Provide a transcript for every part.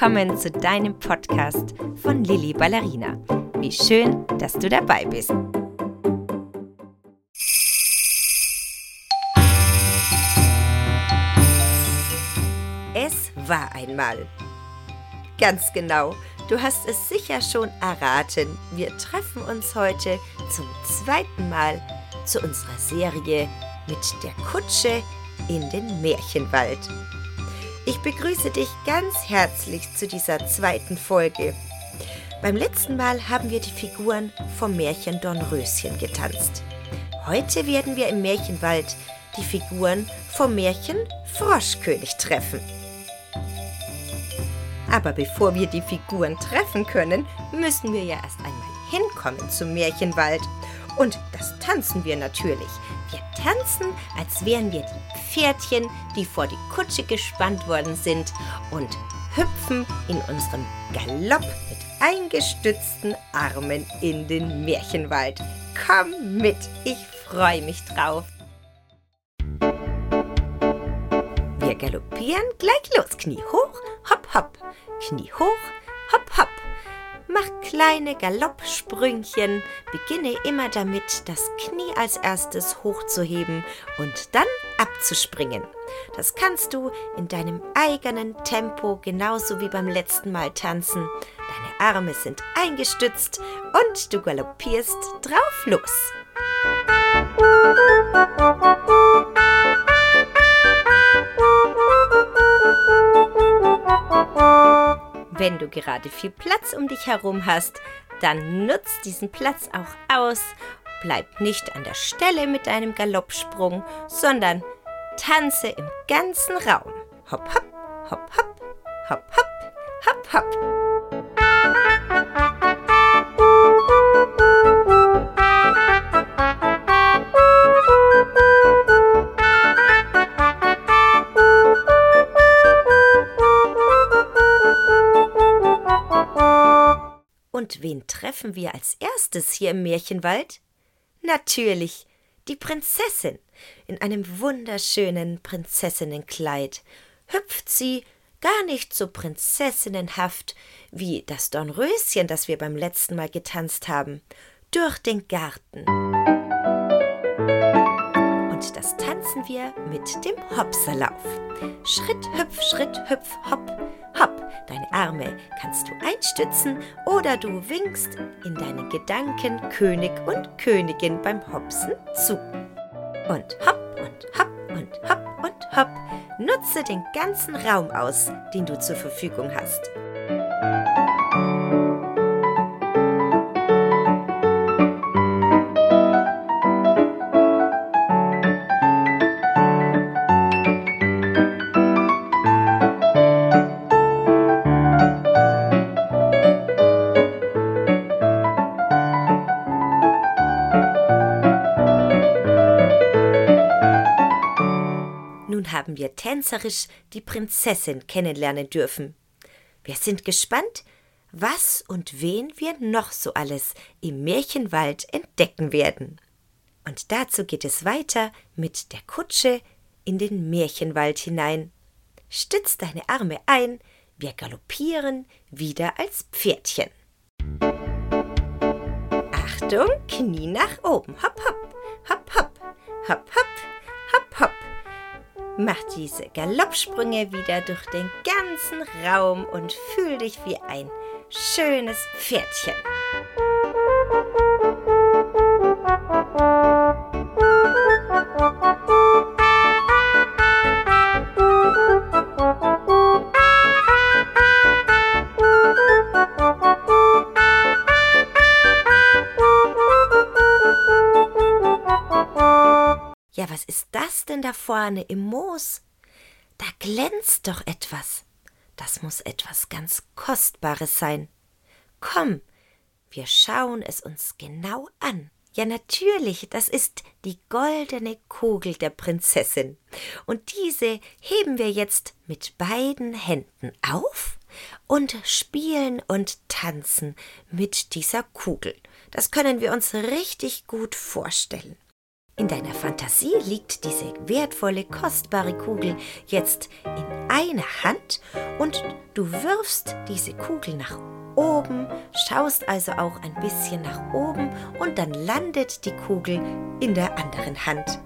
willkommen zu deinem Podcast von Lilly Ballerina. Wie schön, dass du dabei bist. Es war einmal. Ganz genau, du hast es sicher schon erraten. Wir treffen uns heute zum zweiten Mal zu unserer Serie mit der Kutsche in den Märchenwald. Ich begrüße dich ganz herzlich zu dieser zweiten Folge. Beim letzten Mal haben wir die Figuren vom Märchen Dornröschen getanzt. Heute werden wir im Märchenwald die Figuren vom Märchen Froschkönig treffen. Aber bevor wir die Figuren treffen können, müssen wir ja erst einmal hinkommen zum Märchenwald. Und das tanzen wir natürlich. Tanzen, als wären wir die Pferdchen, die vor die Kutsche gespannt worden sind und hüpfen in unserem Galopp mit eingestützten Armen in den Märchenwald. Komm mit, ich freue mich drauf. Wir galoppieren gleich los. Knie hoch, hopp, hopp. Knie hoch, hopp, hopp. Mach kleine Galoppsprüngchen, beginne immer damit, das Knie als erstes hochzuheben und dann abzuspringen. Das kannst du in deinem eigenen Tempo, genauso wie beim letzten Mal tanzen. Deine Arme sind eingestützt und du galoppierst drauf los. Wenn du gerade viel Platz um dich herum hast, dann nutz diesen Platz auch aus. Bleib nicht an der Stelle mit deinem Galoppsprung, sondern tanze im ganzen Raum. Hopp, hopp, hopp, hopp, hopp, hopp, treffen wir als erstes hier im Märchenwald? Natürlich die Prinzessin. In einem wunderschönen Prinzessinnenkleid hüpft sie gar nicht so prinzessinnenhaft wie das Dornröschen, das wir beim letzten Mal getanzt haben, durch den Garten. Tanzen wir mit dem Hopserlauf. Schritt, hüpf, Schritt, hüpf, hopp, hopp. Deine Arme kannst du einstützen oder du winkst in deinen Gedanken König und Königin beim Hopsen zu. Und hopp und hopp und hopp und hopp. Nutze den ganzen Raum aus, den du zur Verfügung hast. Haben wir tänzerisch die Prinzessin kennenlernen dürfen. Wir sind gespannt, was und wen wir noch so alles im Märchenwald entdecken werden. Und dazu geht es weiter mit der Kutsche in den Märchenwald hinein. Stütz deine Arme ein, wir galoppieren wieder als Pferdchen. Achtung, Knie nach oben. Hopp, hopp, hopp, hopp, hopp, hopp. Mach diese Galoppsprünge wieder durch den ganzen Raum und fühl dich wie ein schönes Pferdchen. Vorne im Moos? Da glänzt doch etwas. Das muss etwas ganz Kostbares sein. Komm, wir schauen es uns genau an. Ja, natürlich, das ist die goldene Kugel der Prinzessin. Und diese heben wir jetzt mit beiden Händen auf und spielen und tanzen mit dieser Kugel. Das können wir uns richtig gut vorstellen. In deiner Fantasie liegt diese wertvolle, kostbare Kugel jetzt in einer Hand und du wirfst diese Kugel nach oben, schaust also auch ein bisschen nach oben und dann landet die Kugel in der anderen Hand.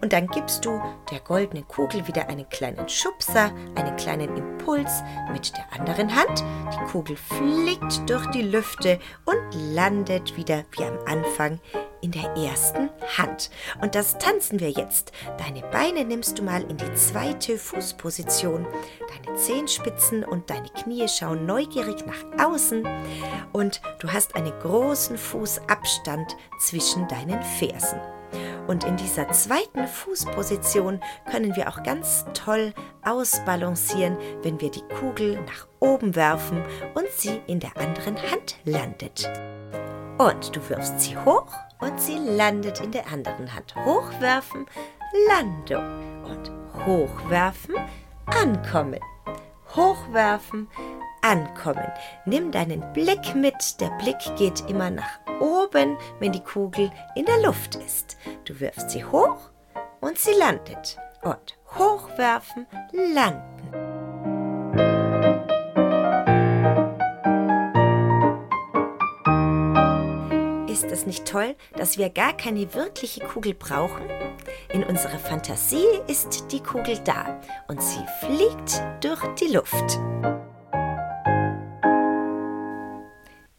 Und dann gibst du der goldenen Kugel wieder einen kleinen Schubser, einen kleinen Impuls mit der anderen Hand. Die Kugel fliegt durch die Lüfte und landet wieder wie am Anfang in der ersten Hand. Und das tanzen wir jetzt. Deine Beine nimmst du mal in die zweite Fußposition. Deine Zehenspitzen und deine Knie schauen neugierig nach außen. Und du hast einen großen Fußabstand zwischen deinen Fersen. Und in dieser zweiten Fußposition können wir auch ganz toll ausbalancieren, wenn wir die Kugel nach oben werfen und sie in der anderen Hand landet. Und du wirfst sie hoch und sie landet in der anderen Hand. Hochwerfen, Landung. Und hochwerfen, ankommen. Hochwerfen, ankommen. Nimm deinen Blick mit. Der Blick geht immer nach oben, wenn die Kugel in der Luft ist. Du wirfst sie hoch und sie landet. Und hochwerfen, landen. Ist es nicht toll, dass wir gar keine wirkliche Kugel brauchen? In unserer Fantasie ist die Kugel da und sie fliegt durch die Luft.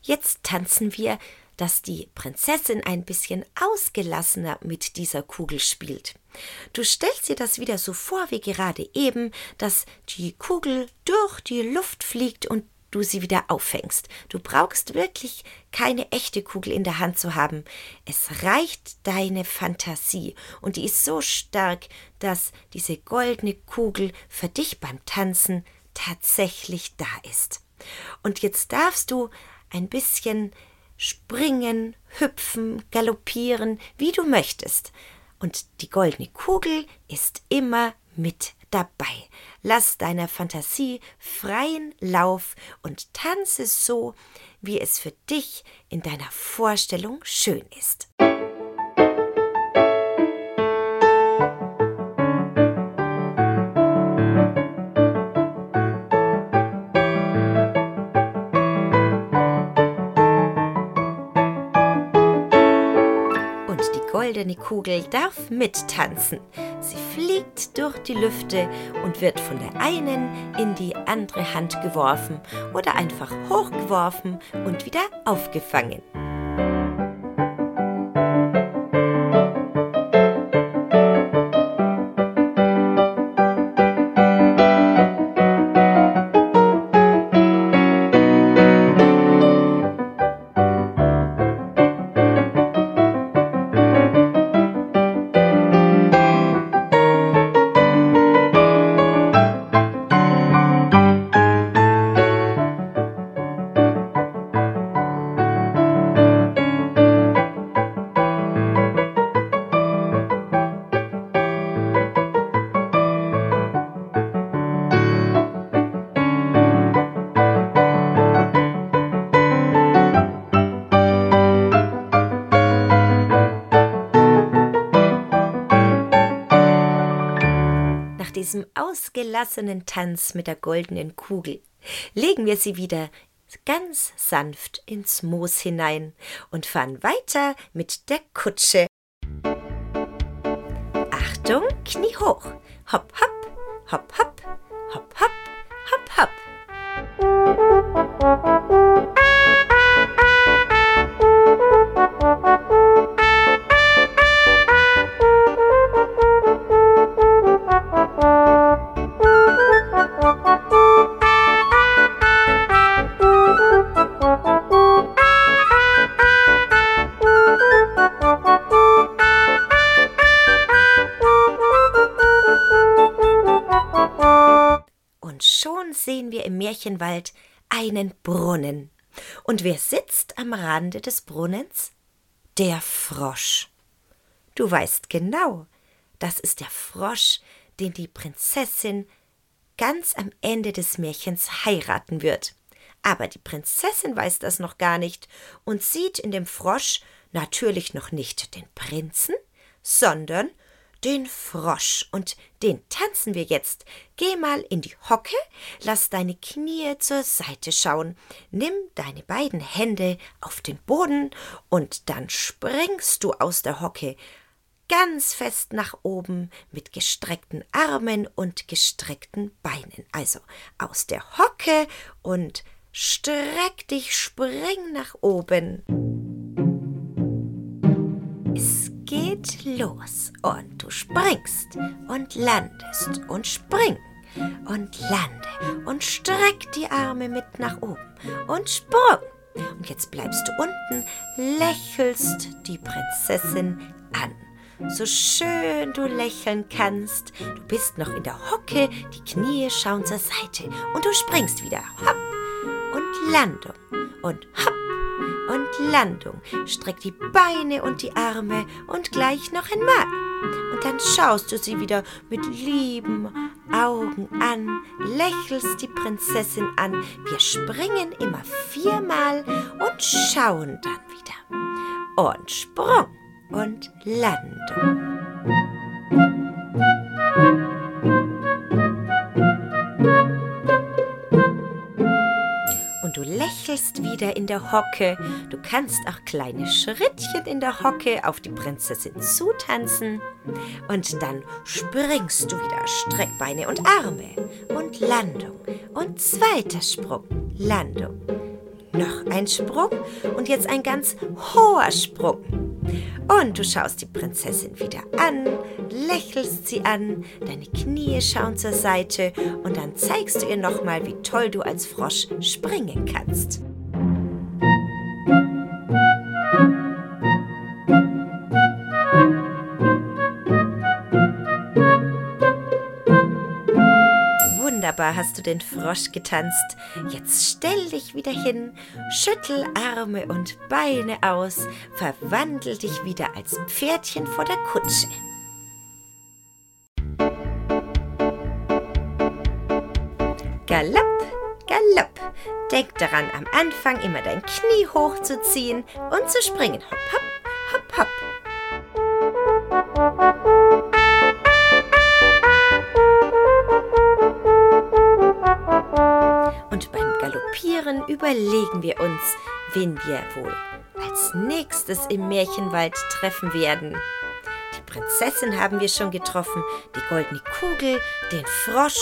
Jetzt tanzen wir dass die Prinzessin ein bisschen ausgelassener mit dieser Kugel spielt. Du stellst dir das wieder so vor wie gerade eben, dass die Kugel durch die Luft fliegt und du sie wieder auffängst. Du brauchst wirklich keine echte Kugel in der Hand zu haben. Es reicht deine Fantasie und die ist so stark, dass diese goldene Kugel für dich beim Tanzen tatsächlich da ist. Und jetzt darfst du ein bisschen springen, hüpfen, galoppieren, wie du möchtest. Und die goldene Kugel ist immer mit dabei. Lass deiner Fantasie freien Lauf und tanze so, wie es für dich in deiner Vorstellung schön ist. goldene Kugel darf mittanzen. Sie fliegt durch die Lüfte und wird von der einen in die andere Hand geworfen oder einfach hochgeworfen und wieder aufgefangen. Diesem ausgelassenen Tanz mit der goldenen Kugel legen wir sie wieder ganz sanft ins Moos hinein und fahren weiter mit der Kutsche. Achtung, Knie hoch. Hopp, hopp, hopp, hopp, sehen wir im Märchenwald einen Brunnen. Und wer sitzt am Rande des Brunnens? Der Frosch. Du weißt genau, das ist der Frosch, den die Prinzessin ganz am Ende des Märchens heiraten wird. Aber die Prinzessin weiß das noch gar nicht und sieht in dem Frosch natürlich noch nicht den Prinzen, sondern den Frosch. Und den tanzen wir jetzt. Geh mal in die Hocke, lass deine Knie zur Seite schauen, nimm deine beiden Hände auf den Boden und dann springst du aus der Hocke ganz fest nach oben mit gestreckten Armen und gestreckten Beinen. Also aus der Hocke und streck dich, spring nach oben. Geht los und du springst und landest und spring und lande und streck die Arme mit nach oben und sprung. Und jetzt bleibst du unten, lächelst die Prinzessin an so schön du lächeln kannst. Du bist noch in der Hocke, die Knie schauen zur Seite und du springst wieder. Hopp und Landung und hopp und Landung. Streck die Beine und die Arme und gleich noch einmal. Und dann schaust du sie wieder mit lieben Augen an, lächelst die Prinzessin an. Wir springen immer viermal und schauen dann wieder. Und Sprung und Landung. Lächelst wieder in der Hocke. Du kannst auch kleine Schrittchen in der Hocke auf die Prinzessin zutanzen. Und dann springst du wieder, Streckbeine und Arme. Und Landung. Und zweiter Sprung, Landung. Noch ein Sprung und jetzt ein ganz hoher Sprung. Und du schaust die Prinzessin wieder an, lächelst sie an, deine Knie schauen zur Seite und dann zeigst du ihr nochmal, wie toll du als Frosch springen kannst. Wunderbar hast du den Frosch getanzt. Jetzt stell dich wieder hin, schüttel Arme und Beine aus, verwandel dich wieder als Pferdchen vor der Kutsche. Galopp, Galopp. Denk daran, am Anfang immer dein Knie hochzuziehen und zu springen. Hopp, hopp, überlegen wir uns, wen wir wohl als nächstes im Märchenwald treffen werden. Die Prinzessin haben wir schon getroffen, die goldene Kugel, den Frosch.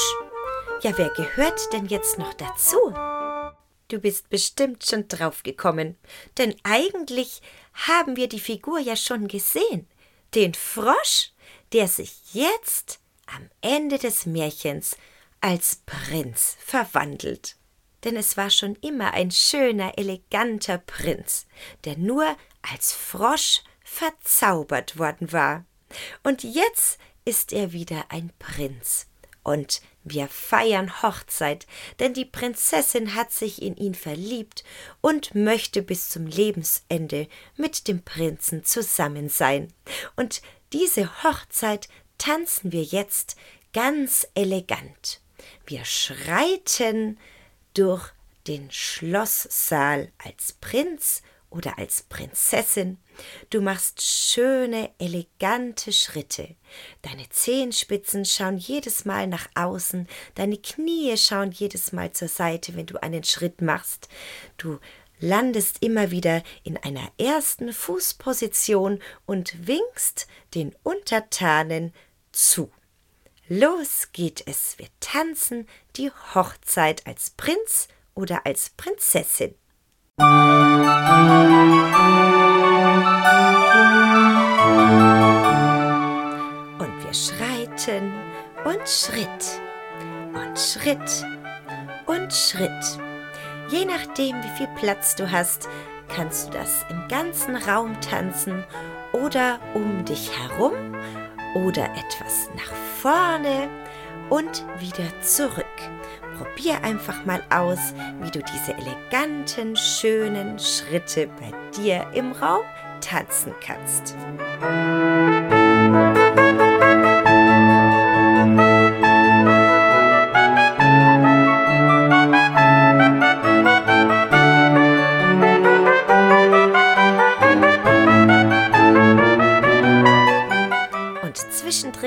Ja, wer gehört denn jetzt noch dazu? Du bist bestimmt schon draufgekommen, denn eigentlich haben wir die Figur ja schon gesehen. Den Frosch, der sich jetzt am Ende des Märchens als Prinz verwandelt denn es war schon immer ein schöner, eleganter Prinz, der nur als Frosch verzaubert worden war. Und jetzt ist er wieder ein Prinz. Und wir feiern Hochzeit, denn die Prinzessin hat sich in ihn verliebt und möchte bis zum Lebensende mit dem Prinzen zusammen sein. Und diese Hochzeit tanzen wir jetzt ganz elegant. Wir schreiten durch den Schlosssaal als Prinz oder als Prinzessin. Du machst schöne, elegante Schritte. Deine Zehenspitzen schauen jedes Mal nach außen, deine Knie schauen jedes Mal zur Seite, wenn du einen Schritt machst. Du landest immer wieder in einer ersten Fußposition und winkst den Untertanen zu. Los geht es, wir tanzen die Hochzeit als Prinz oder als Prinzessin. Und wir schreiten und Schritt und Schritt und Schritt. Je nachdem, wie viel Platz du hast, kannst du das im ganzen Raum tanzen oder um dich herum oder etwas nach vorne und wieder zurück. Probier einfach mal aus, wie du diese eleganten, schönen Schritte bei dir im Raum tanzen kannst.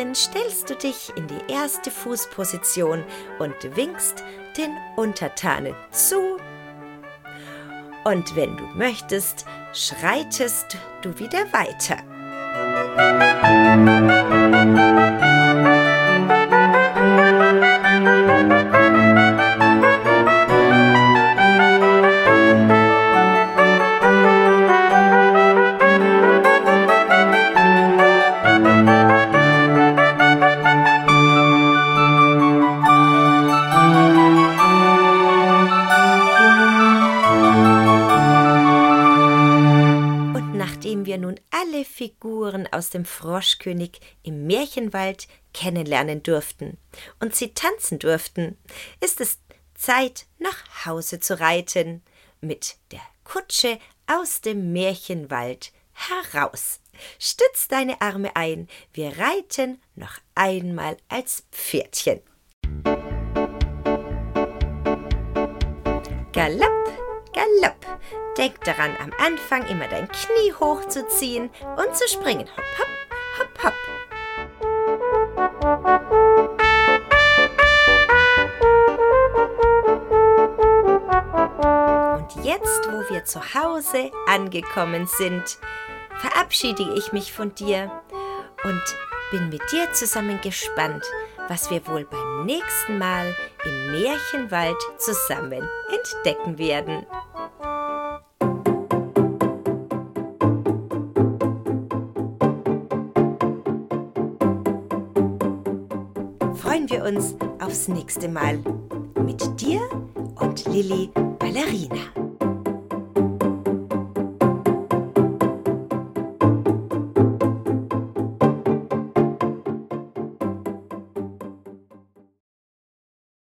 Zwischendrin stellst du dich in die erste Fußposition und winkst den Untertanen zu. Und wenn du möchtest, schreitest du wieder weiter. Aus dem Froschkönig im Märchenwald kennenlernen durften und sie tanzen durften, ist es Zeit, nach Hause zu reiten, mit der Kutsche aus dem Märchenwald heraus. Stütz deine Arme ein, wir reiten noch einmal als Pferdchen. Galopp, Galopp, Denk daran, am Anfang immer dein Knie hochzuziehen und zu springen. Hopp, hopp, hopp, hopp. Und jetzt, wo wir zu Hause angekommen sind, verabschiede ich mich von dir und bin mit dir zusammen gespannt, was wir wohl beim nächsten Mal im Märchenwald zusammen entdecken werden. Uns aufs nächste Mal mit dir und Lilly Ballerina.